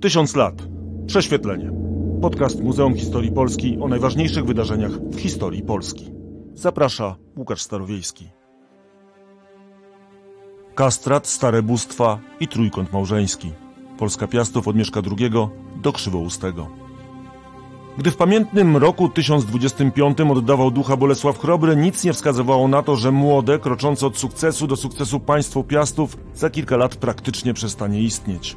Tysiąc lat. Prześwietlenie. Podcast Muzeum Historii Polski o najważniejszych wydarzeniach w historii Polski. Zaprasza Łukasz Starowiejski. Kastrat, Stare Bóstwa i Trójkąt Małżeński. Polska Piastów od Mieszka II do Krzywoustego. Gdy w pamiętnym roku 1025 oddawał ducha Bolesław Chrobry, nic nie wskazywało na to, że młode, kroczące od sukcesu do sukcesu państwo Piastów za kilka lat praktycznie przestanie istnieć.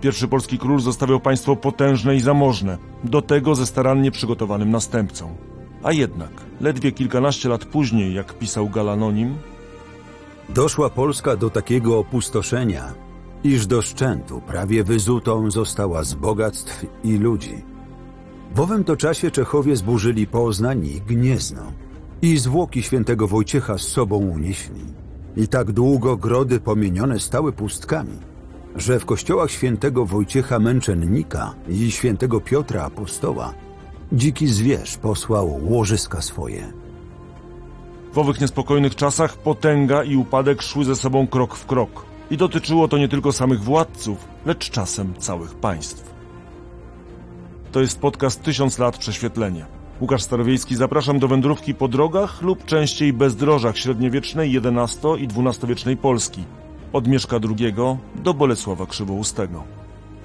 Pierwszy polski król zostawiał państwo potężne i zamożne, do tego ze starannie przygotowanym następcą. A jednak, ledwie kilkanaście lat później, jak pisał Galanonim, Doszła Polska do takiego opustoszenia, iż do szczętu prawie wyzutą została z bogactw i ludzi. W owym to czasie Czechowie zburzyli Poznań i Gniezno i zwłoki świętego Wojciecha z sobą unieśli. I tak długo grody pomienione stały pustkami, że w kościołach świętego Wojciecha Męczennika i świętego Piotra Apostoła dziki zwierz posłał łożyska swoje. w owych niespokojnych czasach potęga i upadek szły ze sobą krok w krok. I dotyczyło to nie tylko samych władców, lecz czasem całych państw. To jest podcast Tysiąc lat prześwietlenie. Łukasz Starowiejski, zapraszam do wędrówki po drogach lub częściej bezdrożach średniowiecznej XI i XII-wiecznej Polski. Od Mieszka II do Bolesława Krzywoustego.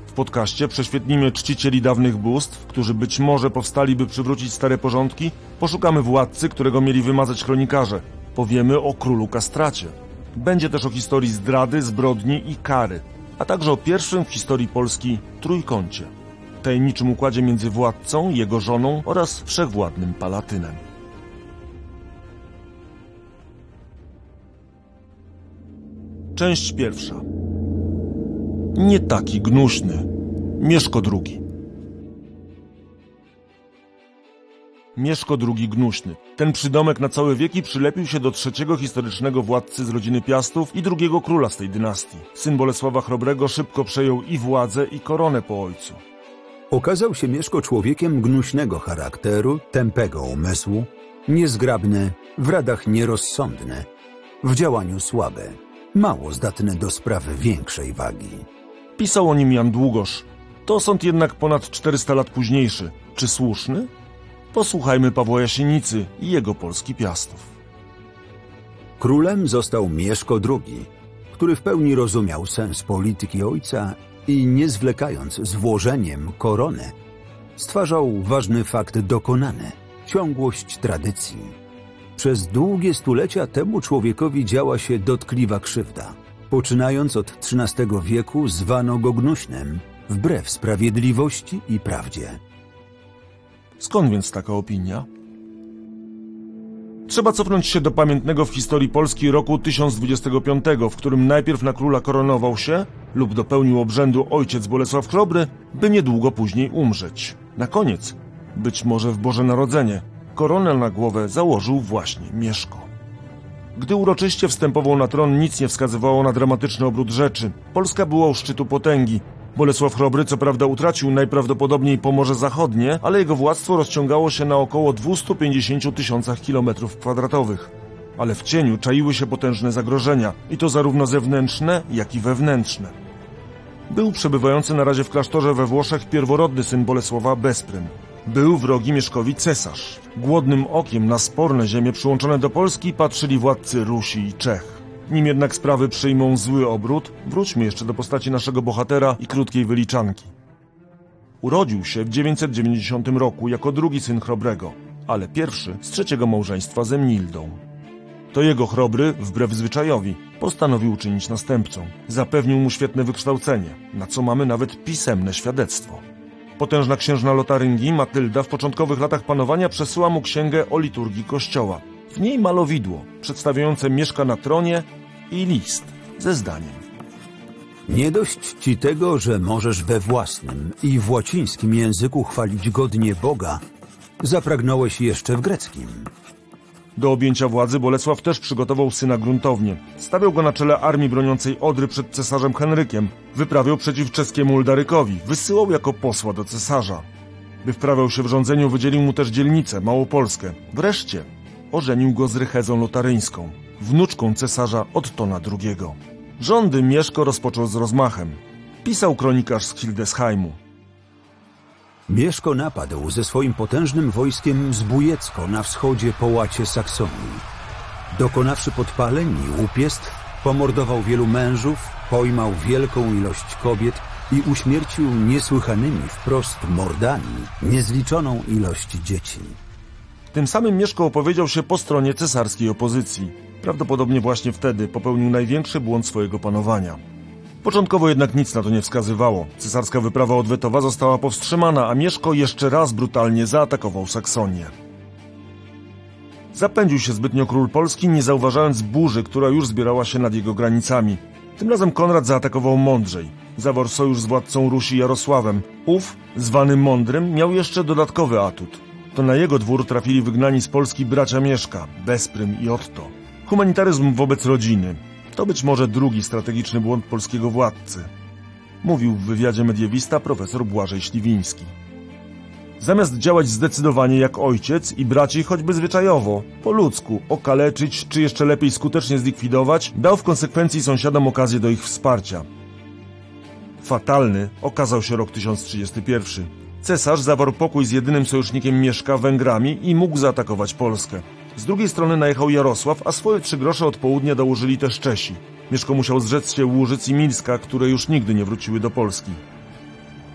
W podcaście prześwietlimy czcicieli dawnych bóstw, którzy być może powstali, by przywrócić stare porządki. Poszukamy władcy, którego mieli wymazać kronikarze. Powiemy o królu kastracie. Będzie też o historii zdrady, zbrodni i kary, a także o pierwszym w historii Polski trójkącie. Tajemniczym układzie między władcą, jego żoną oraz wszechwładnym palatynem. Część pierwsza. Nie taki gnuśny. Mieszko II. Mieszko II Gnuśny. Ten przydomek na całe wieki przylepił się do trzeciego historycznego władcy z rodziny Piastów i drugiego króla z tej dynastii. Syn Bolesława Chrobrego szybko przejął i władzę, i koronę po ojcu. Okazał się Mieszko człowiekiem gnuśnego charakteru, tępego umysłu, niezgrabny, w radach nierozsądny, w działaniu słaby, mało zdatny do sprawy większej wagi. Pisał o nim Jan Długosz. To sąd jednak ponad 400 lat późniejszy. Czy słuszny? Posłuchajmy Pawła Jasienicy i jego Polski Piastów. Królem został Mieszko II, który w pełni rozumiał sens polityki ojca i nie zwlekając z włożeniem korony, stwarzał ważny fakt dokonany ciągłość tradycji. Przez długie stulecia temu człowiekowi działa się dotkliwa krzywda. Poczynając od XIII wieku zwano go gnuśnym, wbrew sprawiedliwości i prawdzie. Skąd więc taka opinia? Trzeba cofnąć się do pamiętnego w historii Polski roku 1025, w którym najpierw na króla koronował się lub dopełnił obrzędu ojciec Bolesław Chrobry, by niedługo później umrzeć. Na koniec, być może w Boże Narodzenie, koronę na głowę założył właśnie Mieszko. Gdy uroczyście wstępował na tron, nic nie wskazywało na dramatyczny obrót rzeczy. Polska była u szczytu potęgi. Bolesław Chrobry co prawda utracił najprawdopodobniej Pomorze Zachodnie, ale jego władztwo rozciągało się na około 250 tysiącach kilometrów kwadratowych. Ale w cieniu czaiły się potężne zagrożenia, i to zarówno zewnętrzne, jak i wewnętrzne. Był przebywający na razie w klasztorze we Włoszech pierworodny syn Bolesława Bezprym. Był wrogi Mieszkowi cesarz. Głodnym okiem na sporne ziemie przyłączone do Polski patrzyli władcy Rusi i Czech. Nim jednak sprawy przyjmą zły obrót, wróćmy jeszcze do postaci naszego bohatera i krótkiej wyliczanki. Urodził się w 990 roku jako drugi syn Chrobrego, ale pierwszy z trzeciego małżeństwa z Emnildą. To jego Chrobry, wbrew zwyczajowi, postanowił uczynić następcą. Zapewnił mu świetne wykształcenie, na co mamy nawet pisemne świadectwo. Potężna księżna Lotaryngii, Matylda, w początkowych latach panowania przesyła mu księgę o liturgii kościoła. W niej malowidło, przedstawiające Mieszka na tronie i list ze zdaniem. Nie dość ci tego, że możesz we własnym i w łacińskim języku chwalić godnie Boga, zapragnąłeś jeszcze w greckim. Do objęcia władzy Bolesław też przygotował syna gruntownie. Stawiał go na czele armii broniącej Odry przed cesarzem Henrykiem. Wyprawiał przeciw czeskiemu Uldarykowi. Wysyłał jako posła do cesarza. By wprawiał się w rządzeniu, wydzielił mu też dzielnicę, Małopolskę. Wreszcie ożenił go z Rychezą Lotaryńską, wnuczką cesarza Ottona II. Rządy Mieszko rozpoczął z rozmachem. pisał kronikarz z Hildesheimu. Mieszko napadł ze swoim potężnym wojskiem zbójecko na wschodzie po łacie Saksonii. Dokonawszy podpaleń i łupiestw, pomordował wielu mężów, pojmał wielką ilość kobiet i uśmiercił niesłychanymi wprost mordami niezliczoną ilość dzieci. Tym samym Mieszko opowiedział się po stronie cesarskiej opozycji. Prawdopodobnie właśnie wtedy popełnił największy błąd swojego panowania. Początkowo jednak nic na to nie wskazywało. Cesarska wyprawa odwetowa została powstrzymana, a Mieszko jeszcze raz brutalnie zaatakował Saksonię. Zapędził się zbytnio król Polski, nie zauważając burzy, która już zbierała się nad jego granicami. Tym razem Konrad zaatakował mądrzej. Zawarł sojusz z władcą Rusi Jarosławem. Ów, zwany Mądrym, miał jeszcze dodatkowy atut. To na jego dwór trafili wygnani z Polski bracia Mieszka, Besprym i Otto. Humanitaryzm wobec rodziny. To być może drugi strategiczny błąd polskiego władcy. Mówił w wywiadzie mediewista profesor Błażej Śliwiński. Zamiast działać zdecydowanie jak ojciec i braci choćby zwyczajowo, po ludzku, okaleczyć czy jeszcze lepiej skutecznie zlikwidować, dał w konsekwencji sąsiadom okazję do ich wsparcia. Fatalny okazał się rok 1031. Cesarz zawarł pokój z jedynym sojusznikiem Mieszka, Węgrami i mógł zaatakować Polskę. Z drugiej strony najechał Jarosław, a swoje trzy grosze od południa dołożyli też Czesi. Mieszko musiał zrzec się Łużyc i Milska, które już nigdy nie wróciły do Polski.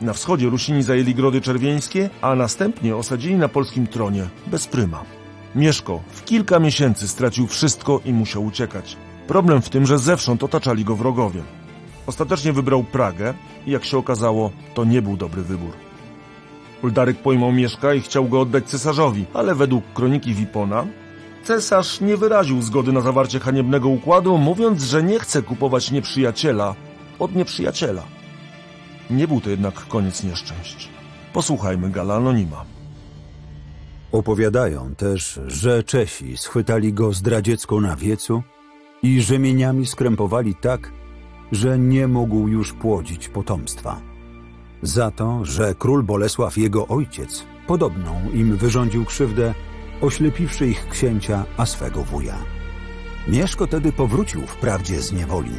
Na wschodzie Rusini zajęli Grody Czerwieńskie, a następnie osadzili na polskim tronie bez pryma. Mieszko w kilka miesięcy stracił wszystko i musiał uciekać. Problem w tym, że zewsząd otaczali go wrogowie. Ostatecznie wybrał Pragę i jak się okazało, to nie był dobry wybór. Uldaryk pojmał Mieszka i chciał go oddać cesarzowi, ale według kroniki Wipona cesarz nie wyraził zgody na zawarcie haniebnego układu, mówiąc, że nie chce kupować nieprzyjaciela od nieprzyjaciela. Nie był to jednak koniec nieszczęść. Posłuchajmy Gala Anonima. Opowiadają też, że Czesi schwytali go zdradziecko na wiecu i rzemieniami skrępowali tak, że nie mógł już płodzić potomstwa. Za to, że król Bolesław, jego ojciec, podobną im wyrządził krzywdę, oślepiwszy ich księcia, a swego wuja. Mieszko tedy powrócił wprawdzie z niewoli,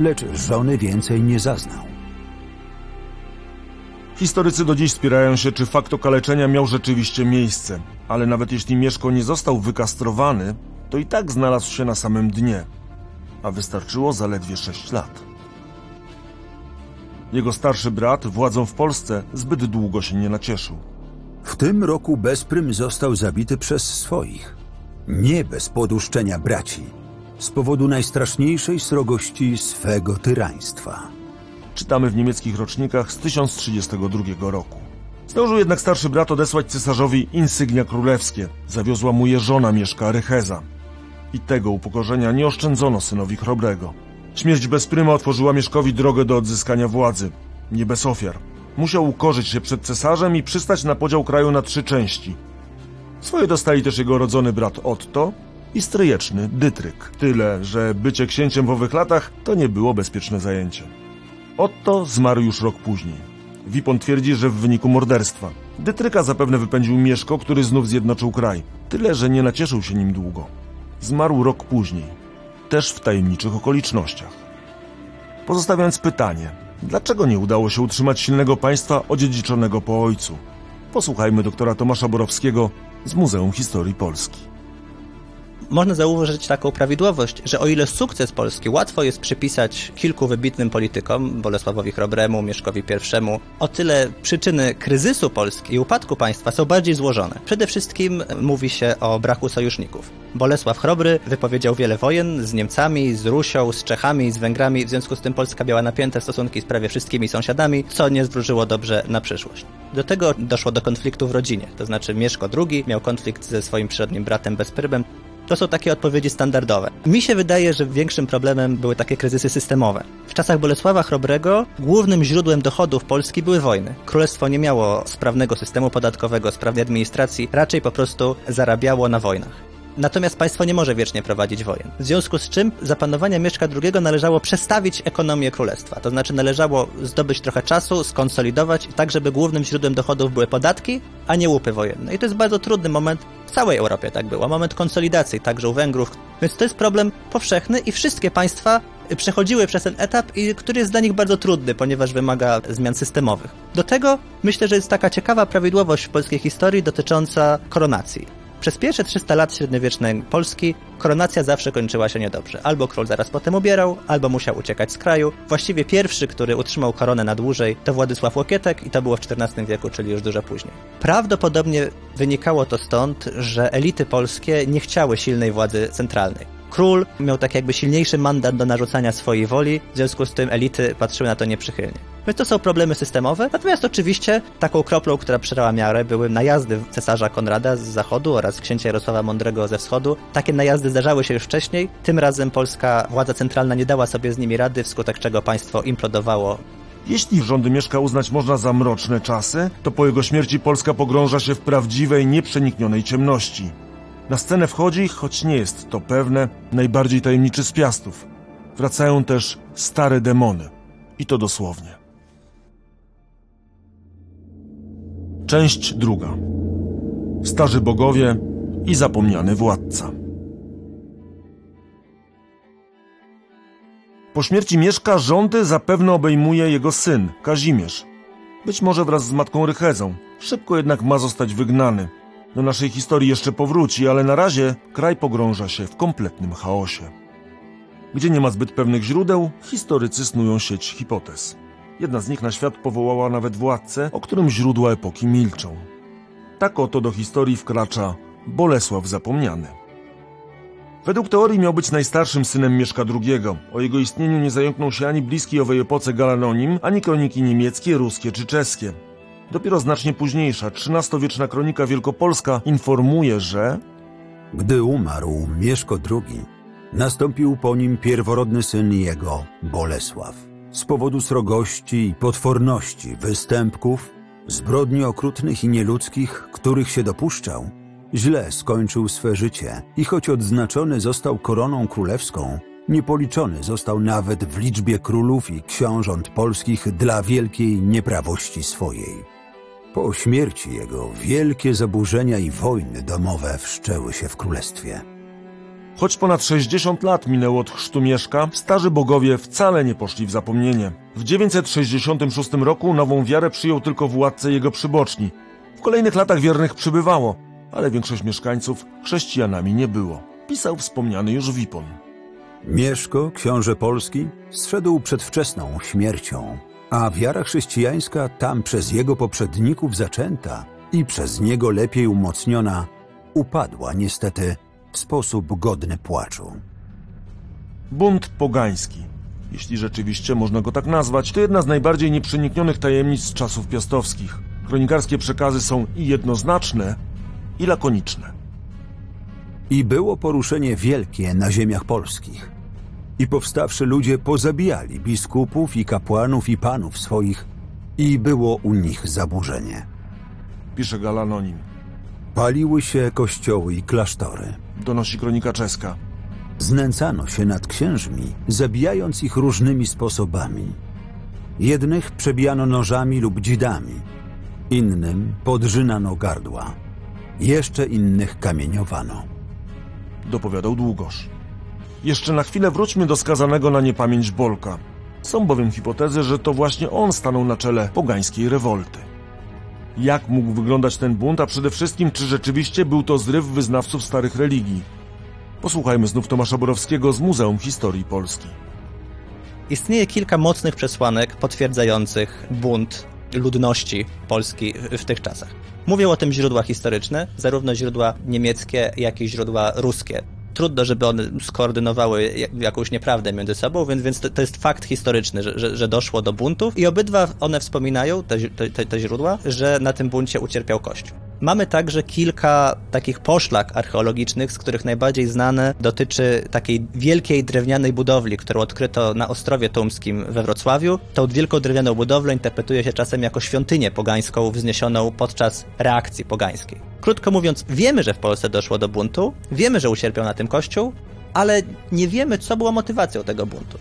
lecz żony więcej nie zaznał. Historycy do dziś spierają się, czy fakt okaleczenia miał rzeczywiście miejsce, ale nawet jeśli Mieszko nie został wykastrowany, to i tak znalazł się na samym dnie, a wystarczyło zaledwie 6 lat. Jego starszy brat władzą w Polsce zbyt długo się nie nacieszył. W tym roku Bezprym został zabity przez swoich. Nie bez poduszczenia braci, z powodu najstraszniejszej srogości swego tyraństwa. Czytamy w niemieckich rocznikach z 1032 roku. Zdążył jednak starszy brat odesłać cesarzowi insygnia królewskie. Zawiozła mu je żona Mieszka Rycheza. I tego upokorzenia nie oszczędzono synowi Chrobrego. Śmierć bezpryma otworzyła Mieszkowi drogę do odzyskania władzy. Nie bez ofiar. Musiał ukorzyć się przed cesarzem i przystać na podział kraju na trzy części. Swoje dostali też jego rodzony brat Otto i stryjeczny Dytryk. Tyle, że bycie księciem w owych latach to nie było bezpieczne zajęcie. Otto zmarł już rok później. Wipon twierdzi, że w wyniku morderstwa. Dytryka zapewne wypędził Mieszko, który znów zjednoczył kraj. Tyle, że nie nacieszył się nim długo. Zmarł rok później. Też w tajemniczych okolicznościach. Pozostawiając pytanie, dlaczego nie udało się utrzymać silnego państwa odziedziczonego po ojcu? Posłuchajmy doktora Tomasza Borowskiego z Muzeum Historii Polski można zauważyć taką prawidłowość, że o ile sukces Polski łatwo jest przypisać kilku wybitnym politykom, Bolesławowi Chrobremu, Mieszkowi I, o tyle przyczyny kryzysu Polski i upadku państwa są bardziej złożone. Przede wszystkim mówi się o braku sojuszników. Bolesław Chrobry wypowiedział wiele wojen z Niemcami, z Rusią, z Czechami, z Węgrami, w związku z tym Polska miała napięte stosunki z prawie wszystkimi sąsiadami, co nie zwróżyło dobrze na przyszłość. Do tego doszło do konfliktu w rodzinie, to znaczy Mieszko II miał konflikt ze swoim przyrodnim bratem Bezprybem, to są takie odpowiedzi standardowe. Mi się wydaje, że większym problemem były takie kryzysy systemowe. W czasach Bolesława Chrobrego głównym źródłem dochodów Polski były wojny. Królestwo nie miało sprawnego systemu podatkowego, sprawnej administracji, raczej po prostu zarabiało na wojnach. Natomiast państwo nie może wiecznie prowadzić wojen. W związku z czym za panowania Mieszka II należało przestawić ekonomię królestwa. To znaczy należało zdobyć trochę czasu, skonsolidować, tak żeby głównym źródłem dochodów były podatki, a nie łupy wojenne. I to jest bardzo trudny moment. W całej Europie tak było. Moment konsolidacji, także u Węgrów. Więc to jest problem powszechny i wszystkie państwa przechodziły przez ten etap który jest dla nich bardzo trudny, ponieważ wymaga zmian systemowych. Do tego myślę, że jest taka ciekawa prawidłowość w polskiej historii dotycząca koronacji. Przez pierwsze 300 lat średniowiecznej Polski koronacja zawsze kończyła się niedobrze. Albo król zaraz potem umierał, albo musiał uciekać z kraju. Właściwie pierwszy, który utrzymał koronę na dłużej, to Władysław Łokietek i to było w XIV wieku, czyli już dużo później. Prawdopodobnie wynikało to stąd, że elity polskie nie chciały silnej władzy centralnej. Król miał tak jakby silniejszy mandat do narzucania swojej woli, w związku z tym elity patrzyły na to nieprzychylnie. Więc to są problemy systemowe, natomiast oczywiście taką kroplą, która przerała miarę, były najazdy cesarza Konrada z zachodu oraz księcia Jarosława Mądrego ze wschodu. Takie najazdy zdarzały się już wcześniej, tym razem polska władza centralna nie dała sobie z nimi rady, wskutek czego państwo implodowało jeśli rządy Mieszka uznać można za mroczne czasy, to po jego śmierci Polska pogrąża się w prawdziwej, nieprzeniknionej ciemności. Na scenę wchodzi, choć nie jest to pewne, najbardziej tajemniczy z piastów. Wracają też stare demony. I to dosłownie. Część druga. Starzy bogowie i zapomniany władca. Po śmierci Mieszka rządy zapewne obejmuje jego syn, Kazimierz. Być może wraz z matką Rychezą. Szybko jednak ma zostać wygnany do naszej historii jeszcze powróci, ale na razie kraj pogrąża się w kompletnym chaosie. Gdzie nie ma zbyt pewnych źródeł, historycy snują sieć hipotez. Jedna z nich na świat powołała nawet władcę, o którym źródła epoki milczą. Tak oto do historii wkracza Bolesław Zapomniany. Według teorii miał być najstarszym synem Mieszka II. O jego istnieniu nie zająknął się ani bliski owej epoce galanonim, ani kroniki niemieckie, ruskie czy czeskie. Dopiero znacznie późniejsza, XIII-wieczna kronika wielkopolska informuje, że gdy umarł Mieszko II, nastąpił po nim pierworodny syn jego, Bolesław. Z powodu srogości i potworności występków, zbrodni okrutnych i nieludzkich, których się dopuszczał, źle skończył swe życie i choć odznaczony został koroną królewską, niepoliczony został nawet w liczbie królów i książąt polskich dla wielkiej nieprawości swojej. Po śmierci jego wielkie zaburzenia i wojny domowe wszczęły się w królestwie. Choć ponad 60 lat minęło od chrztu Mieszka, starzy bogowie wcale nie poszli w zapomnienie. W 966 roku nową wiarę przyjął tylko władcę jego przyboczni. W kolejnych latach wiernych przybywało, ale większość mieszkańców chrześcijanami nie było. Pisał wspomniany już Wipon. Mieszko, książę polski, zszedł przedwczesną śmiercią a wiara chrześcijańska tam przez jego poprzedników zaczęta i przez niego lepiej umocniona, upadła niestety w sposób godny płaczu. Bunt pogański, jeśli rzeczywiście można go tak nazwać, to jedna z najbardziej nieprzeniknionych tajemnic z czasów piastowskich. Kronikarskie przekazy są i jednoznaczne, i lakoniczne. I było poruszenie wielkie na ziemiach polskich i powstawszy ludzie pozabijali biskupów i kapłanów i panów swoich i było u nich zaburzenie. Pisze Galanonim. Paliły się kościoły i klasztory. Donosi kronika czeska. Znęcano się nad księżmi, zabijając ich różnymi sposobami. Jednych przebijano nożami lub dzidami, innym podrzynano gardła, jeszcze innych kamieniowano. Dopowiadał Długosz. Jeszcze na chwilę wróćmy do skazanego na niepamięć Bolka. Są bowiem hipotezy, że to właśnie on stanął na czele pogańskiej rewolty. Jak mógł wyglądać ten bunt, a przede wszystkim, czy rzeczywiście był to zryw wyznawców starych religii? Posłuchajmy znów Tomasza Borowskiego z Muzeum Historii Polski. Istnieje kilka mocnych przesłanek potwierdzających bunt ludności Polski w tych czasach. Mówią o tym źródła historyczne, zarówno źródła niemieckie, jak i źródła ruskie trudno, żeby one skoordynowały jakąś nieprawdę między sobą, więc, więc to, to jest fakt historyczny, że, że, że, doszło do buntów i obydwa one wspominają, te, te, te źródła, że na tym buncie ucierpiał Kościół. Mamy także kilka takich poszlak archeologicznych, z których najbardziej znane dotyczy takiej wielkiej drewnianej budowli, którą odkryto na Ostrowie Tumskim we Wrocławiu. Tą wielką drewnianą budowlę interpretuje się czasem jako świątynię pogańską wzniesioną podczas reakcji pogańskiej. Krótko mówiąc, wiemy, że w Polsce doszło do buntu, wiemy, że ucierpiał na tym Kościół, ale nie wiemy, co było motywacją tego buntu.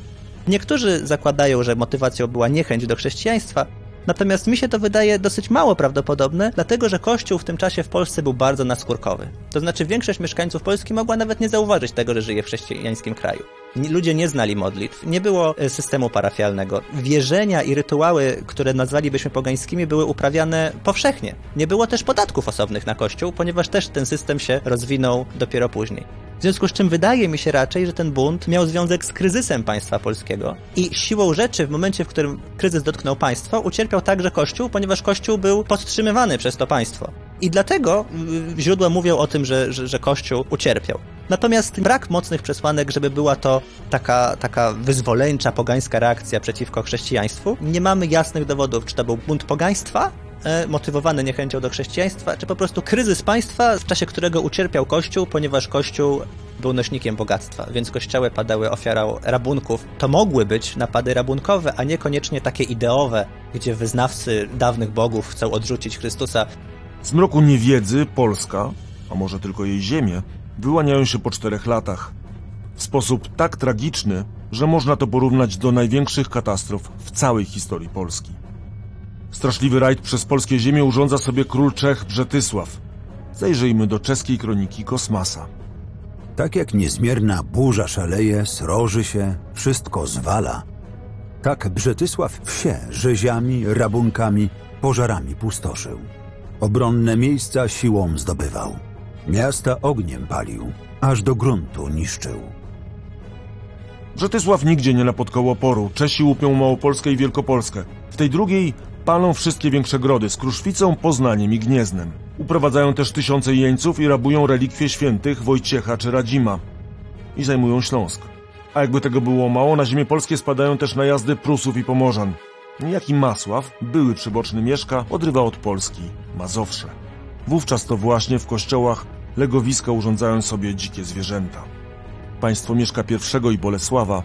Niektórzy zakładają, że motywacją była niechęć do chrześcijaństwa, Natomiast mi się to wydaje dosyć mało prawdopodobne, dlatego że Kościół w tym czasie w Polsce był bardzo naskórkowy. To znaczy większość mieszkańców Polski mogła nawet nie zauważyć tego, że żyje w chrześcijańskim kraju. Ludzie nie znali modlitw, nie było e, systemu parafialnego. Wierzenia i rytuały, które nazwalibyśmy pogańskimi, były uprawiane powszechnie. Nie było też podatków osobnych na Kościół, ponieważ też ten system się rozwinął dopiero później. W związku z czym wydaje mi się raczej, że ten bunt miał związek z kryzysem państwa polskiego i siłą rzeczy w momencie, w którym kryzys dotknął państwo, ucierpiał także Kościół, ponieważ Kościół był podtrzymywany przez to państwo. I dlatego źródła mówią o tym, że, że, że Kościół ucierpiał. Natomiast brak mocnych przesłanek, żeby była to taka, taka wyzwoleńcza, pogańska reakcja przeciwko chrześcijaństwu. Nie mamy jasnych dowodów, czy to był bunt pogaństwa, motywowany niechęcią do chrześcijaństwa, czy po prostu kryzys państwa, w czasie którego ucierpiał Kościół, ponieważ Kościół był nośnikiem bogactwa, więc kościoły padały ofiarą rabunków. To mogły być napady rabunkowe, a niekoniecznie takie ideowe, gdzie wyznawcy dawnych bogów chcą odrzucić Chrystusa. Z mroku niewiedzy Polska, a może tylko jej ziemię, wyłaniają się po czterech latach. W sposób tak tragiczny, że można to porównać do największych katastrof w całej historii Polski. Straszliwy rajd przez polskie ziemię urządza sobie król Czech Brzetysław. Zajrzyjmy do czeskiej kroniki Kosmasa. Tak jak niezmierna burza szaleje, sroży się, wszystko zwala. Tak Brzetysław wsie rzeziami, rabunkami, pożarami pustoszył. Obronne miejsca siłą zdobywał. Miasta ogniem palił, aż do gruntu niszczył. Brzetysław nigdzie nie napotkał oporu. Czesi łupią Małopolskę i Wielkopolskę. W tej drugiej palą wszystkie większe grody z Kruszwicą, Poznaniem i Gnieznem. Uprowadzają też tysiące jeńców i rabują relikwie świętych Wojciecha czy Radzima. I zajmują Śląsk. A jakby tego było mało, na ziemię polskie spadają też najazdy Prusów i Pomorzan. Niejaki Masław, były przyboczny Mieszka, odrywa od Polski Mazowsze. Wówczas to właśnie w kościołach legowiska urządzają sobie dzikie zwierzęta. Państwo Mieszka I i Bolesława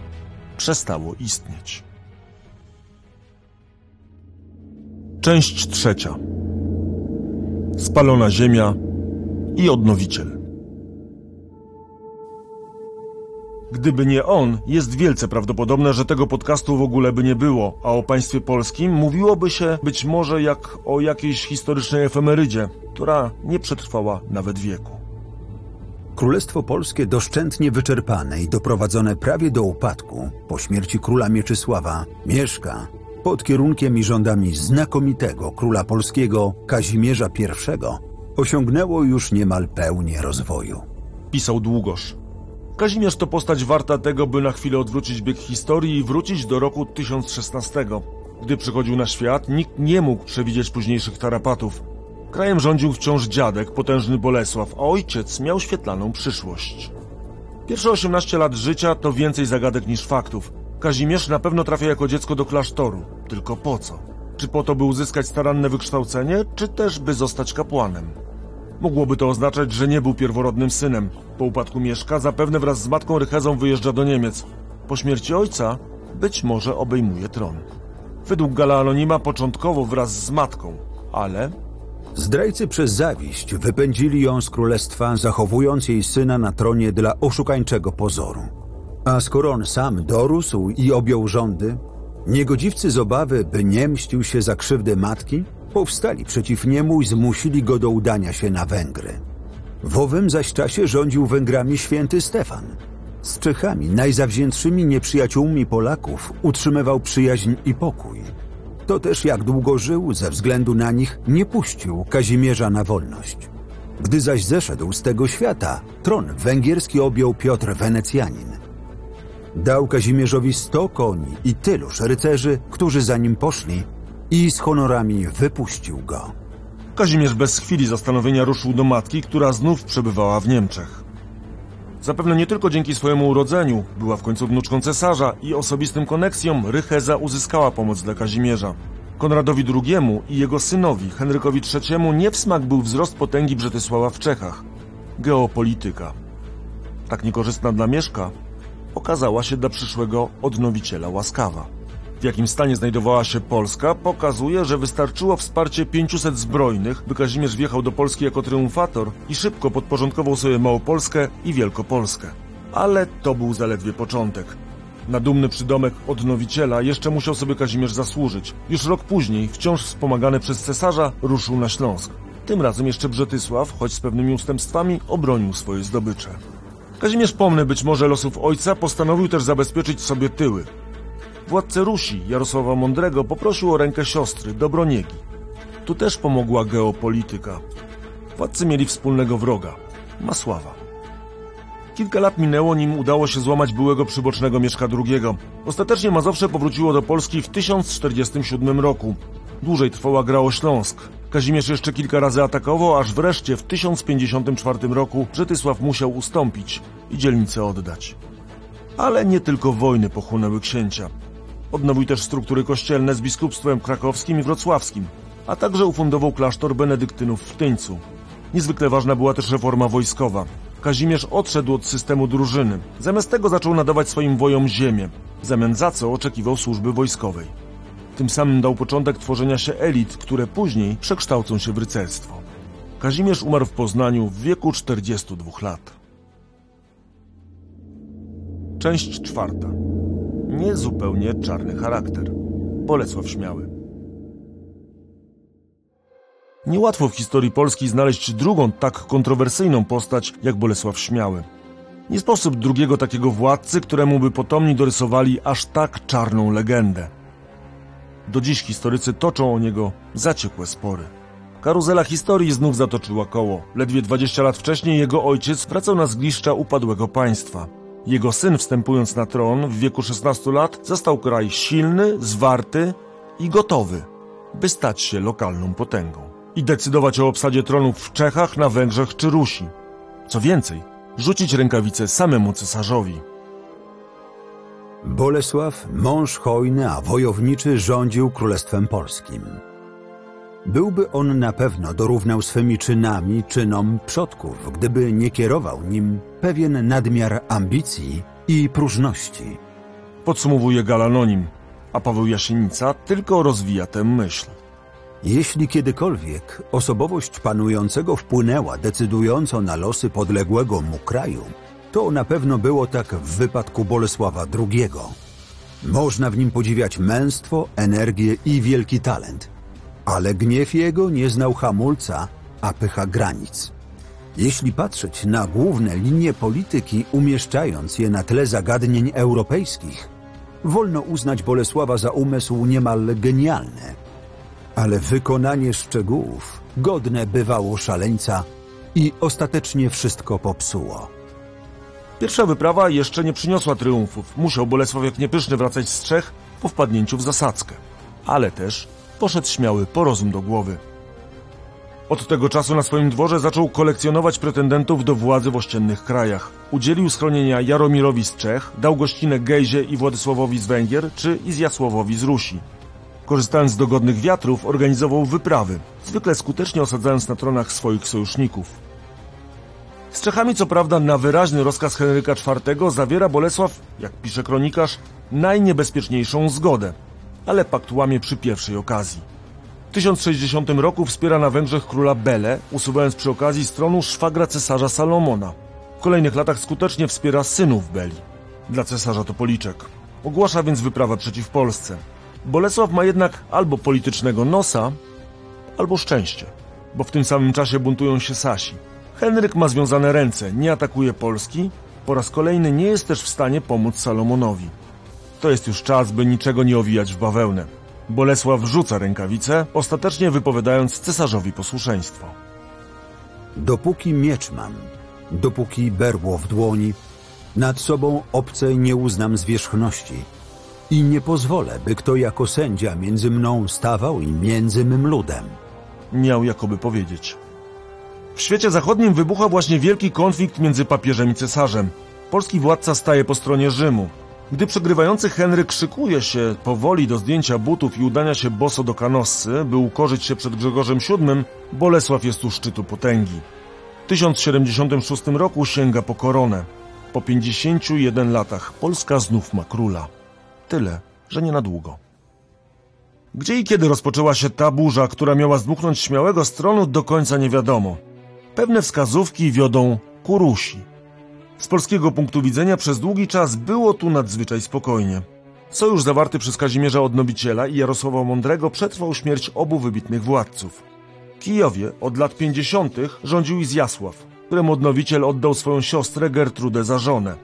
przestało istnieć. Część trzecia. Spalona ziemia i odnowiciel. Gdyby nie on, jest wielce prawdopodobne, że tego podcastu w ogóle by nie było, a o państwie polskim mówiłoby się być może jak o jakiejś historycznej efemerydzie, która nie przetrwała nawet wieku. Królestwo Polskie doszczętnie wyczerpane i doprowadzone prawie do upadku po śmierci króla Mieczysława mieszka pod kierunkiem i rządami znakomitego króla polskiego Kazimierza I osiągnęło już niemal pełnię rozwoju. Pisał Długosz. Kazimierz to postać warta tego, by na chwilę odwrócić bieg historii i wrócić do roku 1016. Gdy przychodził na świat, nikt nie mógł przewidzieć późniejszych tarapatów. Krajem rządził wciąż dziadek, potężny Bolesław, a ojciec miał świetlaną przyszłość. Pierwsze 18 lat życia to więcej zagadek niż faktów. Kazimierz na pewno trafia jako dziecko do klasztoru. Tylko po co? Czy po to, by uzyskać staranne wykształcenie, czy też by zostać kapłanem? Mogłoby to oznaczać, że nie był pierworodnym synem. Po upadku Mieszka zapewne wraz z matką Rychezą wyjeżdża do Niemiec. Po śmierci ojca być może obejmuje tron. Według Gala Anonima początkowo wraz z matką, ale Zdrajcy przez zawiść wypędzili ją z królestwa, zachowując jej syna na tronie dla oszukańczego pozoru. A skoro on sam dorósł i objął rządy, niegodziwcy z obawy, by nie mścił się za krzywdę matki, powstali przeciw niemu i zmusili go do udania się na Węgry. W owym zaś czasie rządził Węgrami święty Stefan. Z Czechami, najzawziętszymi nieprzyjaciółmi Polaków, utrzymywał przyjaźń i pokój. To też jak długo żył, ze względu na nich, nie puścił Kazimierza na wolność. Gdy zaś zeszedł z tego świata, tron węgierski objął Piotr Wenecjanin. Dał Kazimierzowi sto koni i tyluż rycerzy, którzy za nim poszli, i z honorami wypuścił go. Kazimierz bez chwili zastanowienia ruszył do matki, która znów przebywała w Niemczech. Zapewne nie tylko dzięki swojemu urodzeniu, była w końcu wnuczką cesarza i osobistym koneksjom Rycheza uzyskała pomoc dla Kazimierza. Konradowi II i jego synowi, Henrykowi III, nie w smak był wzrost potęgi Brzetysława w Czechach. Geopolityka. Tak niekorzystna dla Mieszka, okazała się dla przyszłego odnowiciela łaskawa. W jakim stanie znajdowała się Polska, pokazuje, że wystarczyło wsparcie 500 zbrojnych, by Kazimierz wjechał do Polski jako triumfator i szybko podporządkował sobie Małopolskę i Wielkopolskę. Ale to był zaledwie początek. Na dumny przydomek odnowiciela jeszcze musiał sobie Kazimierz zasłużyć. Już rok później, wciąż wspomagany przez cesarza, ruszył na Śląsk. Tym razem jeszcze Brzetysław, choć z pewnymi ustępstwami, obronił swoje zdobycze. Kazimierz pomny być może losów ojca postanowił też zabezpieczyć sobie tyły. Władcę Rusi, Jarosława Mądrego, poprosił o rękę siostry, Dobroniegi. Tu też pomogła geopolityka. Władcy mieli wspólnego wroga, Masława. Kilka lat minęło, nim udało się złamać byłego przybocznego Mieszka II. Ostatecznie Mazowsze powróciło do Polski w 1047 roku. Dłużej trwała gra o Śląsk. Kazimierz jeszcze kilka razy atakował, aż wreszcie w 1054 roku Brzytysław musiał ustąpić i dzielnicę oddać. Ale nie tylko wojny pochłonęły księcia. Odnowił też struktury kościelne z biskupstwem krakowskim i wrocławskim, a także ufundował klasztor benedyktynów w Tyńcu. Niezwykle ważna była też reforma wojskowa. Kazimierz odszedł od systemu drużyny. Zamiast tego zaczął nadawać swoim wojom ziemię, w zamian za co oczekiwał służby wojskowej. Tym samym dał początek tworzenia się elit, które później przekształcą się w rycerstwo. Kazimierz umarł w Poznaniu w wieku 42 lat. Część czwarta. Niezupełnie czarny charakter. Bolesław Śmiały. Niełatwo w historii Polski znaleźć drugą tak kontrowersyjną postać jak Bolesław Śmiały. Nie sposób drugiego takiego władcy, któremu by potomni dorysowali aż tak czarną legendę. Do dziś historycy toczą o niego zaciekłe spory. Karuzela historii znów zatoczyła koło. Ledwie 20 lat wcześniej jego ojciec wracał na zgliszcza upadłego państwa. Jego syn, wstępując na tron w wieku 16 lat, zastał kraj silny, zwarty i gotowy, by stać się lokalną potęgą. I decydować o obsadzie tronów w Czechach, na Węgrzech czy Rusi. Co więcej, rzucić rękawice samemu cesarzowi. Bolesław, mąż hojny, a wojowniczy, rządził Królestwem Polskim. Byłby on na pewno dorównał swymi czynami czynom przodków, gdyby nie kierował nim pewien nadmiar ambicji i próżności. Podsumowuje Galanonim, a Paweł Jasienica tylko rozwija tę myśl. Jeśli kiedykolwiek osobowość panującego wpłynęła decydująco na losy podległego mu kraju, to na pewno było tak w wypadku Bolesława II. Można w nim podziwiać męstwo, energię i wielki talent, ale gniew jego nie znał hamulca, a pycha granic. Jeśli patrzeć na główne linie polityki, umieszczając je na tle zagadnień europejskich, wolno uznać Bolesława za umysł niemal genialny, ale wykonanie szczegółów godne bywało szaleńca i ostatecznie wszystko popsuło. Pierwsza wyprawa jeszcze nie przyniosła triumfów. Musiał Bolesław jak niepyszny wracać z Czech po wpadnięciu w zasadzkę. Ale też poszedł śmiały po rozum do głowy. Od tego czasu na swoim dworze zaczął kolekcjonować pretendentów do władzy w ościennych krajach. Udzielił schronienia Jaromirowi z Czech, dał gościnę Gejzie i Władysławowi z Węgier czy Izjasławowi z Rusi. Korzystając z dogodnych wiatrów, organizował wyprawy, zwykle skutecznie osadzając na tronach swoich sojuszników. Z Czechami, co prawda, na wyraźny rozkaz Henryka IV zawiera Bolesław, jak pisze kronikarz, najniebezpieczniejszą zgodę, ale pakt łamie przy pierwszej okazji. W 1060 roku wspiera na Węgrzech króla Bele, usuwając przy okazji z tronu szwagra cesarza Salomona. W kolejnych latach skutecznie wspiera synów Beli. Dla cesarza to policzek. Ogłasza więc wyprawę przeciw Polsce. Bolesław ma jednak albo politycznego nosa, albo szczęście, bo w tym samym czasie buntują się Sasi. Henryk ma związane ręce, nie atakuje Polski, po raz kolejny nie jest też w stanie pomóc Salomonowi. To jest już czas, by niczego nie owijać w bawełnę. Bolesław rzuca rękawice, ostatecznie wypowiadając cesarzowi posłuszeństwo. Dopóki miecz mam, dopóki berło w dłoni, nad sobą obcej nie uznam zwierzchności i nie pozwolę, by kto jako sędzia między mną stawał i między mym ludem. Miał jakoby powiedzieć. W świecie zachodnim wybucha właśnie wielki konflikt między papieżem i cesarzem. Polski władca staje po stronie Rzymu. Gdy przegrywający Henryk szykuje się powoli do zdjęcia butów i udania się boso do Kanossy, by ukorzyć się przed Grzegorzem VII, Bolesław jest u szczytu potęgi. W 1076 roku sięga po koronę. Po 51 latach Polska znów ma króla. Tyle, że nie na długo. Gdzie i kiedy rozpoczęła się ta burza, która miała zdmuchnąć śmiałego stronu, do końca nie wiadomo. Pewne wskazówki wiodą ku Rusi. Z polskiego punktu widzenia przez długi czas było tu nadzwyczaj spokojnie. Sojusz zawarty przez Kazimierza Odnowiciela i Jarosława Mądrego przetrwał śmierć obu wybitnych władców. Kijowie od lat 50. rządził Izjasław. któremu odnowiciel oddał swoją siostrę Gertrudę za żonę.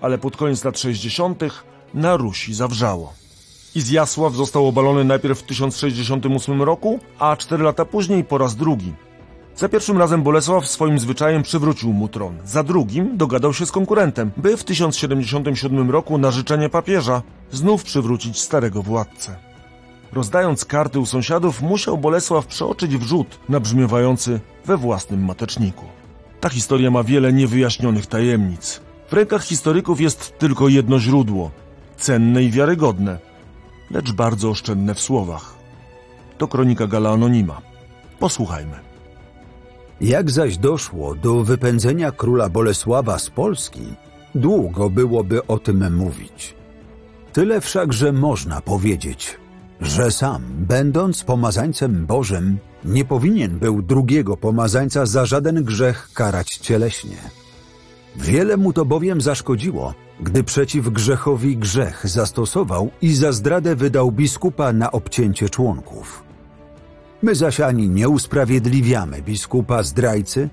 Ale pod koniec lat 60. na Rusi zawrzało. Izjasław został obalony najpierw w 1068 roku, a cztery lata później po raz drugi. Za pierwszym razem Bolesław swoim zwyczajem przywrócił mu tron, za drugim dogadał się z konkurentem, by w 1077 roku na życzenie papieża znów przywrócić starego władcę. Rozdając karty u sąsiadów, musiał Bolesław przeoczyć wrzut nabrzmiewający we własnym mateczniku. Ta historia ma wiele niewyjaśnionych tajemnic. W rękach historyków jest tylko jedno źródło, cenne i wiarygodne, lecz bardzo oszczędne w słowach. To kronika Gala Anonima. Posłuchajmy. Jak zaś doszło do wypędzenia króla Bolesława z Polski, długo byłoby o tym mówić. Tyle wszakże można powiedzieć, że sam, będąc pomazańcem Bożym, nie powinien był drugiego pomazańca za żaden grzech karać cieleśnie. Wiele mu to bowiem zaszkodziło, gdy przeciw grzechowi grzech zastosował i za zdradę wydał biskupa na obcięcie członków. My zaś ani nie usprawiedliwiamy biskupa zdrajcy,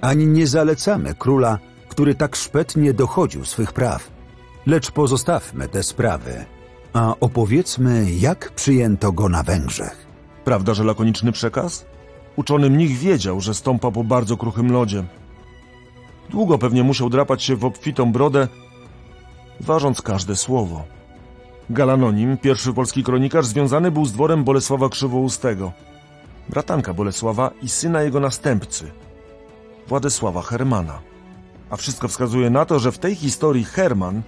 ani nie zalecamy króla, który tak szpetnie dochodził swych praw, lecz pozostawmy te sprawy, a opowiedzmy, jak przyjęto go na Węgrzech. Prawda, że lakoniczny przekaz? Uczony mnich wiedział, że stąpa po bardzo kruchym lodzie. Długo pewnie musiał drapać się w obfitą brodę, ważąc każde słowo. Galanonim, pierwszy polski kronikarz, związany był z dworem Bolesława Krzywoustego, bratanka Bolesława i syna jego następcy, Władysława Hermana. A wszystko wskazuje na to, że w tej historii Herman,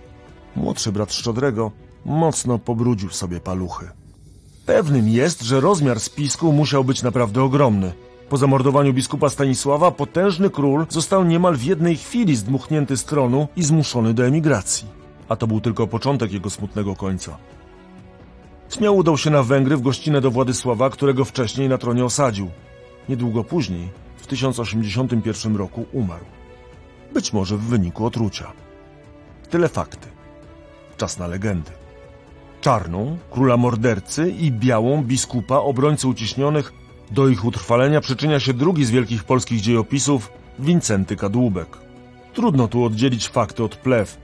młodszy brat Szczodrego, mocno pobrudził sobie paluchy. Pewnym jest, że rozmiar spisku musiał być naprawdę ogromny. Po zamordowaniu biskupa Stanisława potężny król został niemal w jednej chwili zdmuchnięty z tronu i zmuszony do emigracji. A to był tylko początek jego smutnego końca. Śmiał udał się na Węgry w gościnę do Władysława, którego wcześniej na tronie osadził. Niedługo później, w 1081 roku, umarł. Być może w wyniku otrucia. Tyle fakty. Czas na legendy. Czarną, króla mordercy i białą, biskupa, obrońcy uciśnionych, do ich utrwalenia przyczynia się drugi z wielkich polskich dziejopisów, Wincenty Kadłubek. Trudno tu oddzielić fakty od plew.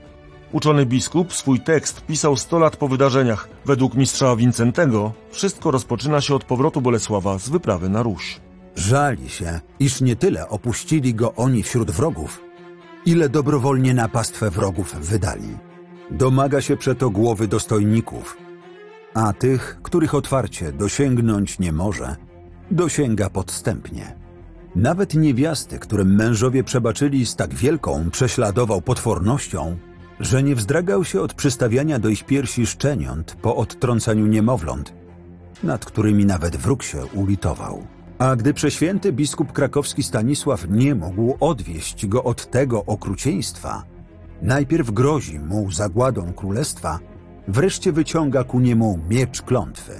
Uczony biskup swój tekst pisał 100 lat po wydarzeniach. Według mistrza Wincentego wszystko rozpoczyna się od powrotu Bolesława z wyprawy na Ruś. Żali się, iż nie tyle opuścili go oni wśród wrogów, ile dobrowolnie na pastwę wrogów wydali. Domaga się przeto głowy dostojników, a tych, których otwarcie dosięgnąć nie może, dosięga podstępnie. Nawet niewiasty, którym mężowie przebaczyli z tak wielką, prześladował potwornością, że nie wzdragał się od przystawiania do ich piersi szczeniąt po odtrącaniu niemowląt, nad którymi nawet wróg się ulitował. A gdy prześwięty biskup krakowski Stanisław nie mógł odwieść go od tego okrucieństwa, najpierw grozi mu zagładą królestwa, wreszcie wyciąga ku niemu miecz klątwy.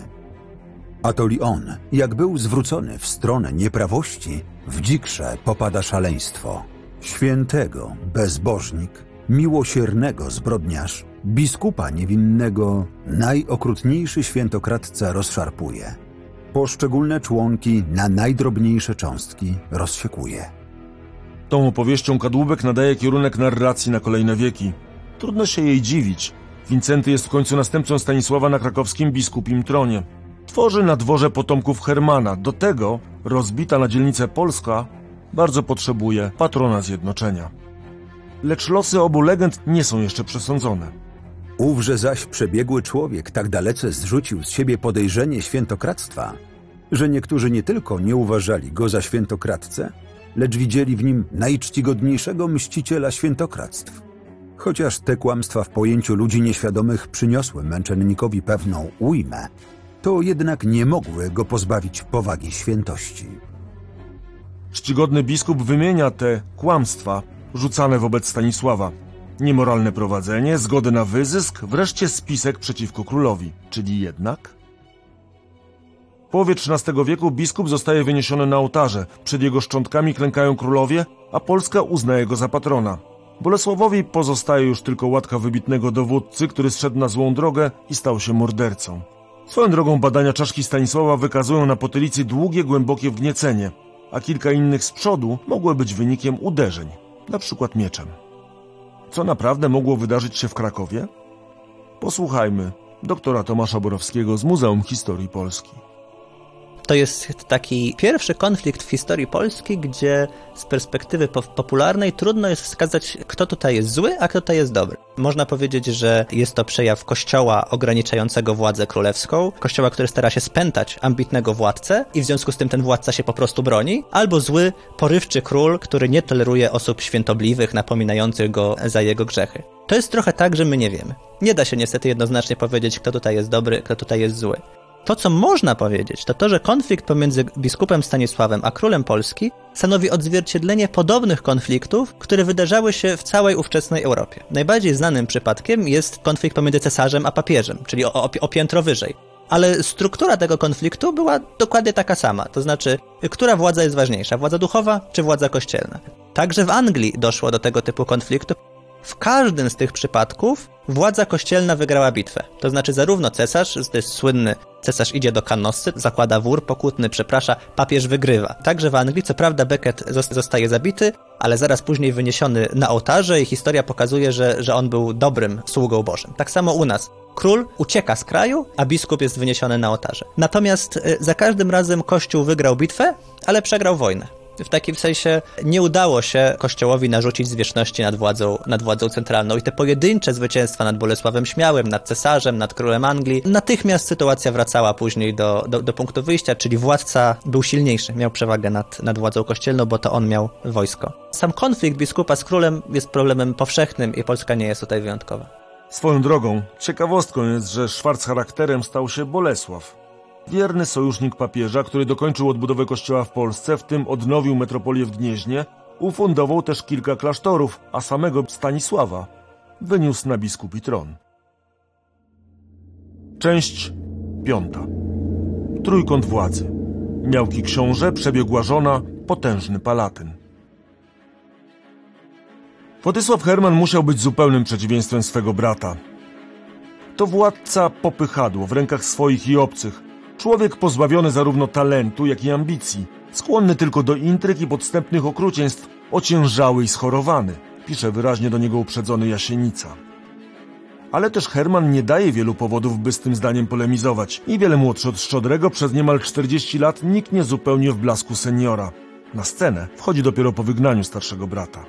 A to li on, jak był zwrócony w stronę nieprawości, w dzikrze popada szaleństwo. Świętego bezbożnik, miłosiernego zbrodniarz, biskupa niewinnego, najokrutniejszy świętokradca rozszarpuje. Poszczególne członki na najdrobniejsze cząstki rozsiekuje. Tą opowieścią Kadłubek nadaje kierunek narracji na kolejne wieki. Trudno się jej dziwić. Wincenty jest w końcu następcą Stanisława na krakowskim biskupim tronie. Tworzy na dworze potomków Hermana. Do tego rozbita na dzielnicę Polska bardzo potrzebuje patrona zjednoczenia. Lecz losy obu legend nie są jeszcze przesądzone. Ówże zaś przebiegły człowiek tak dalece zrzucił z siebie podejrzenie świętokradztwa, że niektórzy nie tylko nie uważali go za świętokradcę, lecz widzieli w nim najczcigodniejszego mściciela świętokradztw. Chociaż te kłamstwa w pojęciu ludzi nieświadomych przyniosły męczennikowi pewną ujmę, to jednak nie mogły go pozbawić powagi świętości. Czcigodny biskup wymienia te kłamstwa rzucane wobec Stanisława. Niemoralne prowadzenie, zgodę na wyzysk, wreszcie spisek przeciwko królowi. Czyli jednak... W połowie XIII wieku biskup zostaje wyniesiony na ołtarze. Przed jego szczątkami klękają królowie, a Polska uznaje go za patrona. Bolesławowi pozostaje już tylko łatka wybitnego dowódcy, który zszedł na złą drogę i stał się mordercą. Swoją drogą badania czaszki Stanisława wykazują na potylicy długie, głębokie wgniecenie, a kilka innych z przodu mogły być wynikiem uderzeń, na przykład mieczem. Co naprawdę mogło wydarzyć się w Krakowie? Posłuchajmy doktora Tomasza Borowskiego z Muzeum Historii Polski. To jest taki pierwszy konflikt w historii Polski, gdzie z perspektywy popularnej trudno jest wskazać, kto tutaj jest zły, a kto tutaj jest dobry. Można powiedzieć, że jest to przejaw kościoła ograniczającego władzę królewską, kościoła, który stara się spętać ambitnego władcę i w związku z tym ten władca się po prostu broni, albo zły, porywczy król, który nie toleruje osób świętobliwych, napominających go za jego grzechy. To jest trochę tak, że my nie wiemy. Nie da się niestety jednoznacznie powiedzieć, kto tutaj jest dobry, kto tutaj jest zły. To, co można powiedzieć, to to, że konflikt pomiędzy biskupem Stanisławem a królem Polski stanowi odzwierciedlenie podobnych konfliktów, które wydarzały się w całej ówczesnej Europie. Najbardziej znanym przypadkiem jest konflikt pomiędzy cesarzem a papieżem, czyli o, o, o piętro wyżej. Ale struktura tego konfliktu była dokładnie taka sama, to znaczy, która władza jest ważniejsza, władza duchowa czy władza kościelna. Także w Anglii doszło do tego typu konfliktu, w każdym z tych przypadków władza kościelna wygrała bitwę. To znaczy zarówno cesarz, to jest słynny cesarz idzie do Canossy, zakłada wór pokutny, przeprasza, papież wygrywa. Także w Anglii, co prawda Becket zostaje zabity, ale zaraz później wyniesiony na ołtarze i historia pokazuje, że, że on był dobrym sługą Bożym. Tak samo u nas. Król ucieka z kraju, a biskup jest wyniesiony na ołtarze. Natomiast y, za każdym razem Kościół wygrał bitwę, ale przegrał wojnę. W takim sensie nie udało się Kościołowi narzucić zwierzchności nad władzą, nad władzą centralną i te pojedyncze zwycięstwa nad Bolesławem Śmiałym, nad cesarzem, nad królem Anglii, natychmiast sytuacja wracała później do, do, do punktu wyjścia, czyli władca był silniejszy, miał przewagę nad, nad władzą kościelną, bo to on miał wojsko. Sam konflikt biskupa z królem jest problemem powszechnym i Polska nie jest tutaj wyjątkowa. Swoją drogą, ciekawostką jest, że szwarc charakterem stał się Bolesław, Wierny sojusznik papieża, który dokończył odbudowę kościoła w Polsce, w tym odnowił metropolię w Gnieźnie, ufundował też kilka klasztorów, a samego Stanisława wyniósł na biskupi tron. Część piąta. Trójkąt władzy. Miałki książę, przebiegła żona, potężny palatyn. Władysław Herman musiał być zupełnym przeciwieństwem swego brata. To władca popychadło w rękach swoich i obcych, Człowiek pozbawiony zarówno talentu, jak i ambicji, skłonny tylko do intryg i podstępnych okrucieństw, ociężały i schorowany, pisze wyraźnie do niego uprzedzony Jasienica. Ale też Herman nie daje wielu powodów, by z tym zdaniem polemizować. I wiele młodszy od Szczodrego, przez niemal 40 lat nikt nie zupełnie w blasku seniora. Na scenę wchodzi dopiero po wygnaniu starszego brata.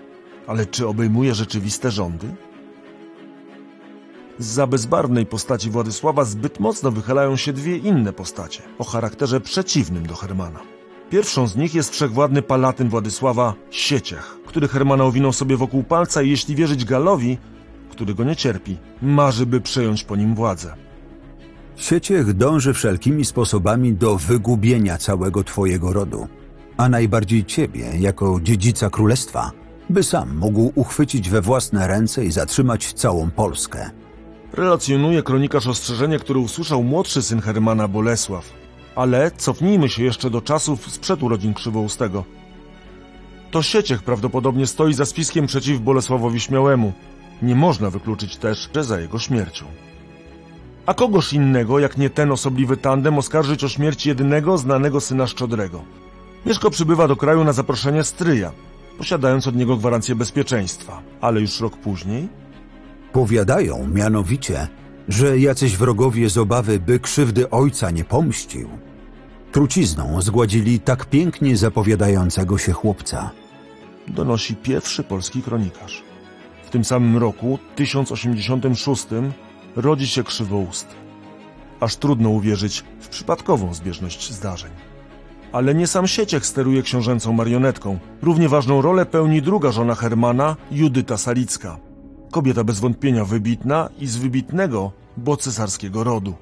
Ale czy obejmuje rzeczywiste rządy? Za bezbarwnej postaci Władysława zbyt mocno wychylają się dwie inne postacie o charakterze przeciwnym do Hermana. Pierwszą z nich jest wszechwładny palatyn Władysława Sieciech, który Hermana owinął sobie wokół palca i jeśli wierzyć Galowi, który go nie cierpi, marzy by przejąć po nim władzę. Sieciech dąży wszelkimi sposobami do wygubienia całego twojego rodu, a najbardziej ciebie jako dziedzica królestwa, by sam mógł uchwycić we własne ręce i zatrzymać całą Polskę relacjonuje kronikarz ostrzeżenie, które usłyszał młodszy syn Hermana Bolesław. Ale cofnijmy się jeszcze do czasów sprzed urodzin Krzywoustego. To Sieciech prawdopodobnie stoi za spiskiem przeciw Bolesławowi Śmiałemu. Nie można wykluczyć też, że za jego śmiercią. A kogoż innego, jak nie ten osobliwy tandem, oskarżyć o śmierć jedynego znanego syna Szczodrego. Mieszko przybywa do kraju na zaproszenie stryja, posiadając od niego gwarancję bezpieczeństwa. Ale już rok później Powiadają mianowicie, że jacyś wrogowie z obawy, by krzywdy ojca nie pomścił, trucizną zgładzili tak pięknie zapowiadającego się chłopca. Donosi pierwszy polski kronikarz. W tym samym roku, 1086, rodzi się Krzywoust. Aż trudno uwierzyć w przypadkową zbieżność zdarzeń. Ale nie sam Sieciech steruje książęcą marionetką. Równie ważną rolę pełni druga żona Hermana, Judyta Salicka kobieta bez wątpienia wybitna i z wybitnego, bo cesarskiego rodu.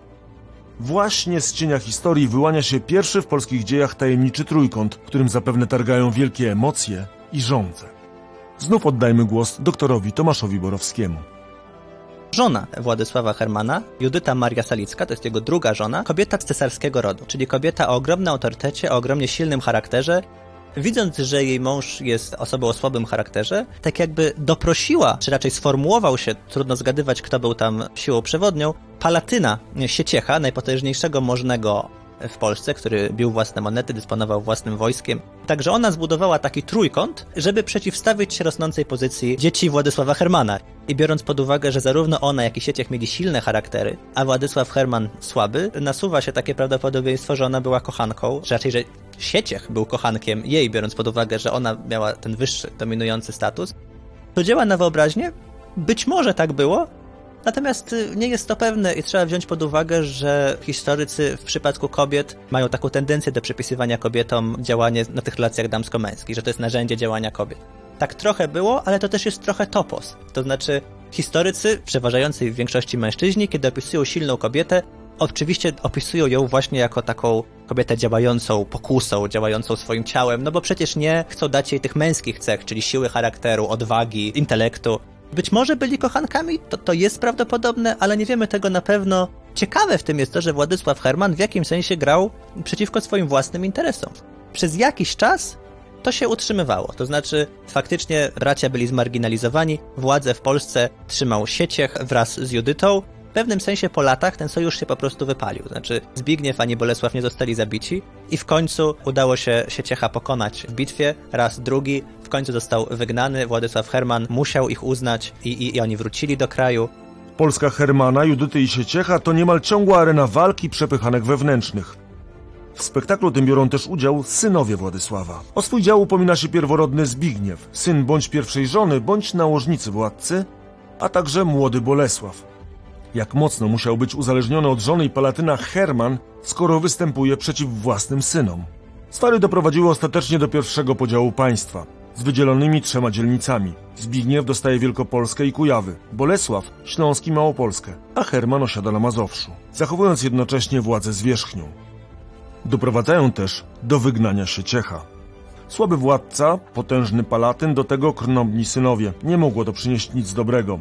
Właśnie z cienia historii wyłania się pierwszy w polskich dziejach tajemniczy trójkąt, którym zapewne targają wielkie emocje i żądze. Znów oddajmy głos doktorowi Tomaszowi Borowskiemu. Żona Władysława Hermana, Judyta Maria Salicka, to jest jego druga żona, kobieta cesarskiego rodu, czyli kobieta o ogromnym autorytecie, o ogromnie silnym charakterze Widząc, że jej mąż jest osobą o słabym charakterze, tak jakby doprosiła, czy raczej sformułował się, trudno zgadywać, kto był tam siłą przewodnią, palatyna Sieciecha, najpotężniejszego możnego w Polsce, który bił własne monety, dysponował własnym wojskiem. Także ona zbudowała taki trójkąt, żeby przeciwstawić się rosnącej pozycji dzieci Władysława Hermana. I biorąc pod uwagę, że zarówno ona, jak i Sieciech mieli silne charaktery, a Władysław Herman słaby, nasuwa się takie prawdopodobieństwo, że ona była kochanką, czy raczej, że Sieciech był kochankiem jej, biorąc pod uwagę, że ona miała ten wyższy, dominujący status. To działa na wyobraźnię? Być może tak było, Natomiast y, nie jest to pewne i trzeba wziąć pod uwagę, że historycy w przypadku kobiet mają taką tendencję do przypisywania kobietom działanie na tych relacjach damsko-męskich, że to jest narzędzie działania kobiet. Tak trochę było, ale to też jest trochę topos. To znaczy, historycy, w przeważającej w większości mężczyźni, kiedy opisują silną kobietę, oczywiście opisują ją właśnie jako taką kobietę działającą pokusą, działającą swoim ciałem, no bo przecież nie chcą dać jej tych męskich cech, czyli siły charakteru, odwagi, intelektu. Być może byli kochankami, to, to jest prawdopodobne, ale nie wiemy tego na pewno. Ciekawe w tym jest to, że Władysław Herman w jakimś sensie grał przeciwko swoim własnym interesom. Przez jakiś czas to się utrzymywało. To znaczy, faktycznie bracia byli zmarginalizowani, władzę w Polsce trzymał Sieciech wraz z Judytą. Pewnym sensie po latach ten sojusz się po prostu wypalił. Znaczy, Zbigniew ani Bolesław nie zostali zabici i w końcu udało się Sieciecha pokonać w bitwie, raz, drugi. W końcu został wygnany, Władysław Herman musiał ich uznać i, i, i oni wrócili do kraju. Polska Hermana, Judyty i Sieciecha to niemal ciągła arena walki przepychanek wewnętrznych. W spektaklu tym biorą też udział synowie Władysława. O swój dział upomina się pierworodny Zbigniew, syn bądź pierwszej żony, bądź nałożnicy władcy, a także młody Bolesław. Jak mocno musiał być uzależniony od żony i palatyna Herman, skoro występuje przeciw własnym synom. Swary doprowadziły ostatecznie do pierwszego podziału państwa, z wydzielonymi trzema dzielnicami. Zbigniew dostaje Wielkopolskę i Kujawy, Bolesław Śląski i Małopolskę, a Herman osiada na Mazowszu, zachowując jednocześnie władzę zwierzchnią. Doprowadzają też do wygnania się Ciecha. Słaby władca, potężny palatyn, do tego krnąbni synowie. Nie mogło to przynieść nic dobrego.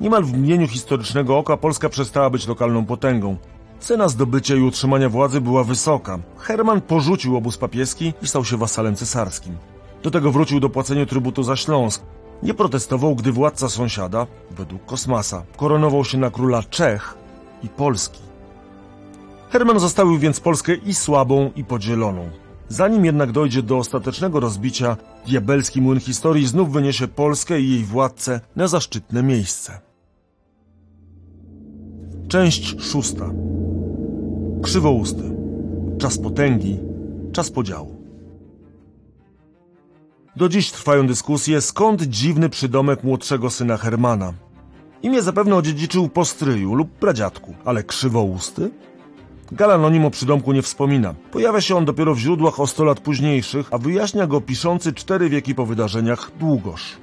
Niemal w mgnieniu historycznego oka Polska przestała być lokalną potęgą. Cena zdobycia i utrzymania władzy była wysoka. Herman porzucił obóz papieski i stał się wasalem cesarskim. Do tego wrócił do płacenia trybutu za Śląsk. Nie protestował, gdy władca sąsiada, według Kosmasa, koronował się na króla Czech i Polski. Herman zostawił więc Polskę i słabą, i podzieloną. Zanim jednak dojdzie do ostatecznego rozbicia, diabelski młyn historii znów wyniesie Polskę i jej władcę na zaszczytne miejsce. Część szósta. Krzywousty. Czas potęgi, czas podziału. Do dziś trwają dyskusje, skąd dziwny przydomek młodszego syna Hermana. Imię zapewne odziedziczył po stryju lub pradziadku, ale krzywousty? Galanonim o przydomku nie wspomina. Pojawia się on dopiero w źródłach o 100 lat późniejszych, a wyjaśnia go piszący cztery wieki po wydarzeniach Długosz.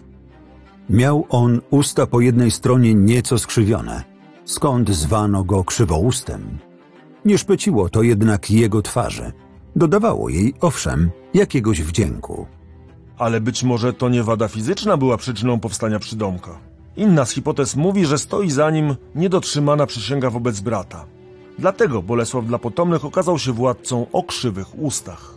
Miał on usta po jednej stronie nieco skrzywione, skąd zwano go krzywoustem. Nie szpeciło to jednak jego twarzy. Dodawało jej, owszem, jakiegoś wdzięku. Ale być może to nie wada fizyczna była przyczyną powstania przydomka. Inna z hipotez mówi, że stoi za nim niedotrzymana przysięga wobec brata. Dlatego Bolesław dla potomnych okazał się władcą o krzywych ustach.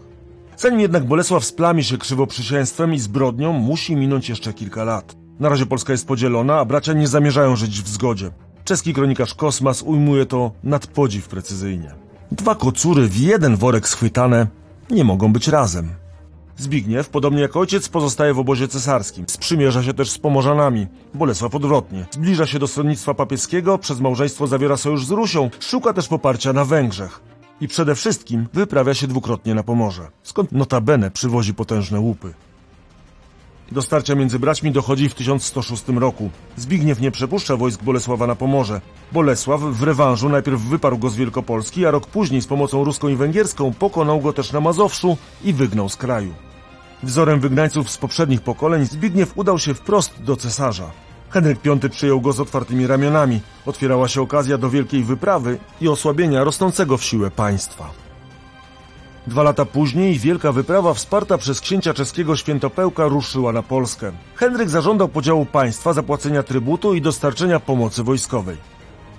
Zanim jednak Bolesław splami się krzywoprzysięstwem i zbrodnią, musi minąć jeszcze kilka lat. Na razie Polska jest podzielona, a bracia nie zamierzają żyć w zgodzie. Czeski kronikarz Kosmas ujmuje to nad podziw precyzyjnie. Dwa kocury w jeden worek schwytane nie mogą być razem. Zbigniew, podobnie jak ojciec, pozostaje w obozie cesarskim. Sprzymierza się też z Pomorzanami. Bolesław odwrotnie. Zbliża się do stronnictwa papieskiego, przez małżeństwo zawiera sojusz z Rusią, szuka też poparcia na Węgrzech. I przede wszystkim wyprawia się dwukrotnie na Pomorze, skąd notabene przywozi potężne łupy. Do starcia między braćmi dochodzi w 1106 roku. Zbigniew nie przepuszcza wojsk Bolesława na Pomorze. Bolesław w rewanżu najpierw wyparł go z Wielkopolski, a rok później z pomocą ruską i węgierską pokonał go też na Mazowszu i wygnał z kraju. Wzorem wygnańców z poprzednich pokoleń Zbigniew udał się wprost do cesarza. Henryk V przyjął go z otwartymi ramionami. Otwierała się okazja do wielkiej wyprawy i osłabienia rosnącego w siłę państwa. Dwa lata później wielka wyprawa wsparta przez księcia czeskiego Świętopełka ruszyła na Polskę. Henryk zażądał podziału państwa, zapłacenia trybutu i dostarczenia pomocy wojskowej.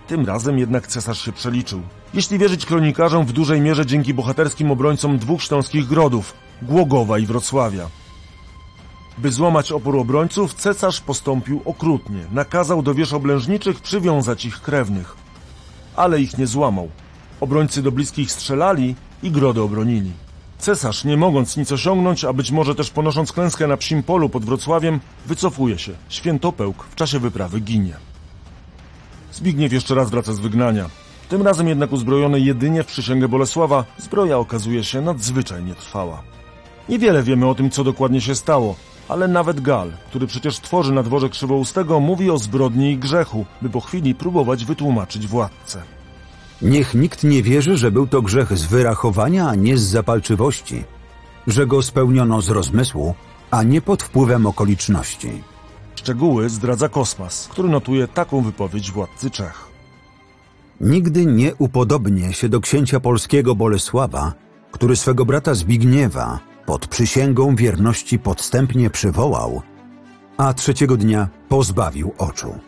Tym razem jednak cesarz się przeliczył. Jeśli wierzyć kronikarzom, w dużej mierze dzięki bohaterskim obrońcom dwóch śląskich grodów Głogowa i Wrocławia. By złamać opór obrońców, cesarz postąpił okrutnie. Nakazał do wież oblężniczych przywiązać ich krewnych. Ale ich nie złamał. Obrońcy do bliskich strzelali, i grody obronili. Cesarz, nie mogąc nic osiągnąć, a być może też ponosząc klęskę na psim polu pod Wrocławiem, wycofuje się. Świętopełk w czasie wyprawy ginie. Zbigniew jeszcze raz wraca z wygnania. Tym razem jednak uzbrojony jedynie w przysięgę Bolesława, zbroja okazuje się nadzwyczajnie trwała. Niewiele wiemy o tym, co dokładnie się stało, ale nawet Gal, który przecież tworzy na dworze Krzywoustego, mówi o zbrodni i grzechu, by po chwili próbować wytłumaczyć władcę. Niech nikt nie wierzy, że był to grzech z wyrachowania, a nie z zapalczywości, że go spełniono z rozmysłu, a nie pod wpływem okoliczności. Szczegóły zdradza Kosmas, który notuje taką wypowiedź władcy Czech. Nigdy nie upodobnię się do księcia polskiego Bolesława, który swego brata Zbigniewa pod przysięgą wierności podstępnie przywołał, a trzeciego dnia pozbawił oczu.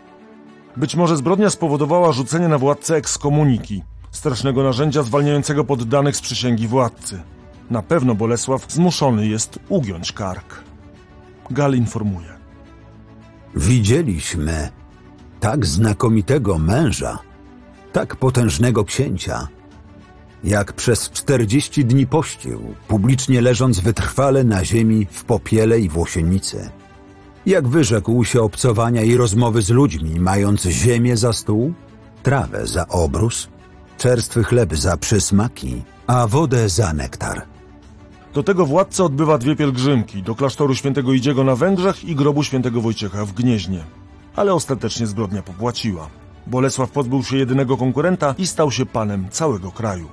Być może zbrodnia spowodowała rzucenie na władcę ekskomuniki, strasznego narzędzia zwalniającego poddanych z przysięgi władcy. Na pewno Bolesław zmuszony jest ugiąć kark. Gal informuje. Widzieliśmy tak znakomitego męża, tak potężnego księcia, jak przez czterdzieści dni pościł, publicznie leżąc wytrwale na ziemi w popiele i włosienicy. Jak wyrzekł się obcowania i rozmowy z ludźmi, mając ziemię za stół, trawę za obrus, czerstwy chleb za przysmaki, a wodę za nektar. Do tego władca odbywa dwie pielgrzymki do klasztoru świętego Idziego na Węgrzech i grobu świętego Wojciecha w Gnieźnie. Ale ostatecznie zbrodnia popłaciła. Bolesław pozbył się jedynego konkurenta i stał się panem całego kraju.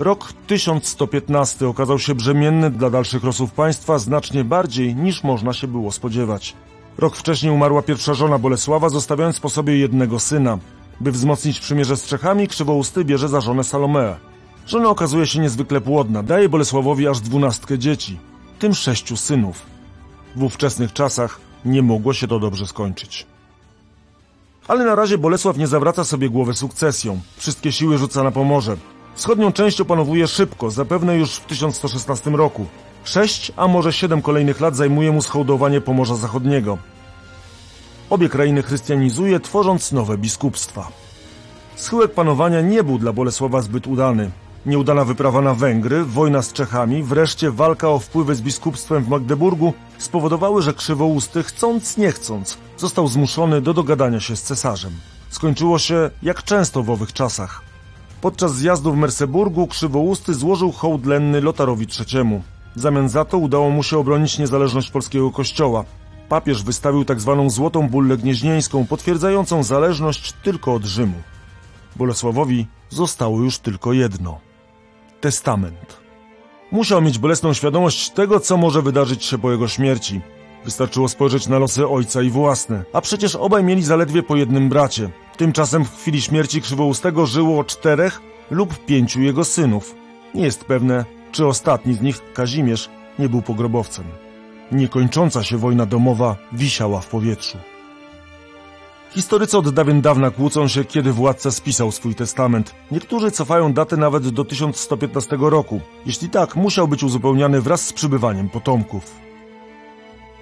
Rok 1115 okazał się brzemienny dla dalszych losów państwa znacznie bardziej niż można się było spodziewać. Rok wcześniej umarła pierwsza żona Bolesława, zostawiając po sobie jednego syna. By wzmocnić przymierze z Czechami, Krzywousty bierze za żonę Salomeę. Żona okazuje się niezwykle płodna, daje Bolesławowi aż dwunastkę dzieci, tym sześciu synów. W ówczesnych czasach nie mogło się to dobrze skończyć. Ale na razie Bolesław nie zawraca sobie głowy sukcesją. Wszystkie siły rzuca na Pomorze. Wschodnią część opanowuje szybko, zapewne już w 1116 roku. Sześć, a może siedem kolejnych lat zajmuje mu schołdowanie Pomorza Zachodniego. Obie krainy chrystianizuje, tworząc nowe biskupstwa. Schyłek panowania nie był dla Bolesława zbyt udany. Nieudana wyprawa na Węgry, wojna z Czechami, wreszcie walka o wpływy z biskupstwem w Magdeburgu spowodowały, że Krzywousty, chcąc nie chcąc, został zmuszony do dogadania się z cesarzem. Skończyło się jak często w owych czasach. Podczas zjazdu w Merseburgu Krzywousty złożył hołd lenny Lotarowi III. W zamian za to udało mu się obronić niezależność polskiego kościoła. Papież wystawił tzw. Tak złotą bullę gnieźnieńską, potwierdzającą zależność tylko od Rzymu. Bolesławowi zostało już tylko jedno – testament. Musiał mieć bolesną świadomość tego, co może wydarzyć się po jego śmierci. Wystarczyło spojrzeć na losy ojca i własne, a przecież obaj mieli zaledwie po jednym bracie. Tymczasem w chwili śmierci Krzywoustego żyło czterech lub pięciu jego synów. Nie jest pewne, czy ostatni z nich, Kazimierz, nie był pogrobowcem. Niekończąca się wojna domowa wisiała w powietrzu. Historycy od dawien dawna kłócą się, kiedy władca spisał swój testament. Niektórzy cofają datę nawet do 1115 roku. Jeśli tak, musiał być uzupełniany wraz z przybywaniem potomków.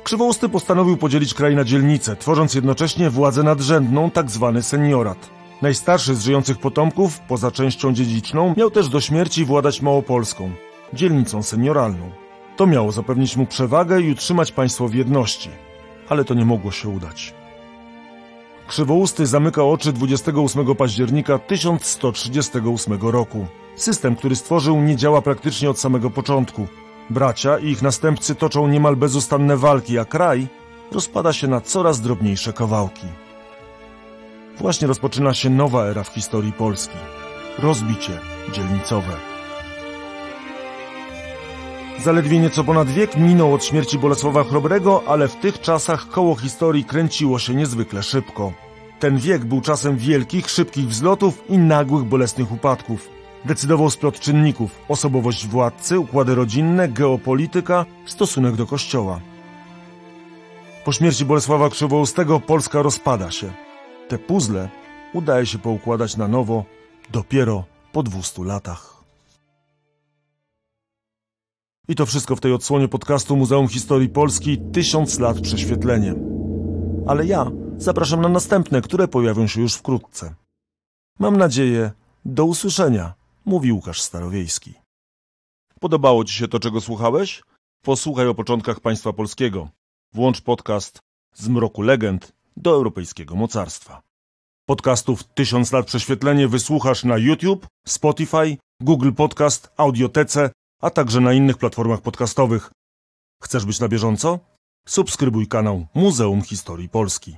Krzywousty postanowił podzielić kraj na dzielnice, tworząc jednocześnie władzę nadrzędną, tak zwany seniorat. Najstarszy z żyjących potomków, poza częścią dziedziczną, miał też do śmierci władać Małopolską, dzielnicą senioralną. To miało zapewnić mu przewagę i utrzymać państwo w jedności. Ale to nie mogło się udać. Krzywousty zamyka oczy 28 października 1138 roku. System, który stworzył, nie działa praktycznie od samego początku. Bracia i ich następcy toczą niemal bezustanne walki, a kraj rozpada się na coraz drobniejsze kawałki. Właśnie rozpoczyna się nowa era w historii Polski. Rozbicie dzielnicowe. Zaledwie nieco ponad wiek minął od śmierci Bolesława Chrobrego, ale w tych czasach koło historii kręciło się niezwykle szybko. Ten wiek był czasem wielkich, szybkich wzlotów i nagłych, bolesnych upadków. Decydował splot czynników – osobowość władcy, układy rodzinne, geopolityka, stosunek do kościoła. Po śmierci Bolesława Krzywoustego Polska rozpada się. Te puzzle udaje się poukładać na nowo dopiero po 200 latach. I to wszystko w tej odsłonie podcastu Muzeum Historii Polski Tysiąc lat prześwietlenie. Ale ja zapraszam na następne, które pojawią się już wkrótce. Mam nadzieję, do usłyszenia mówi Łukasz Starowiejski. Podobało Ci się to, czego słuchałeś? Posłuchaj o początkach państwa polskiego. Włącz podcast z mroku legend do europejskiego mocarstwa. Podcastów Tysiąc lat prześwietlenie wysłuchasz na YouTube, Spotify, Google Podcast, Audiotece, a także na innych platformach podcastowych. Chcesz być na bieżąco? Subskrybuj kanał Muzeum Historii Polski.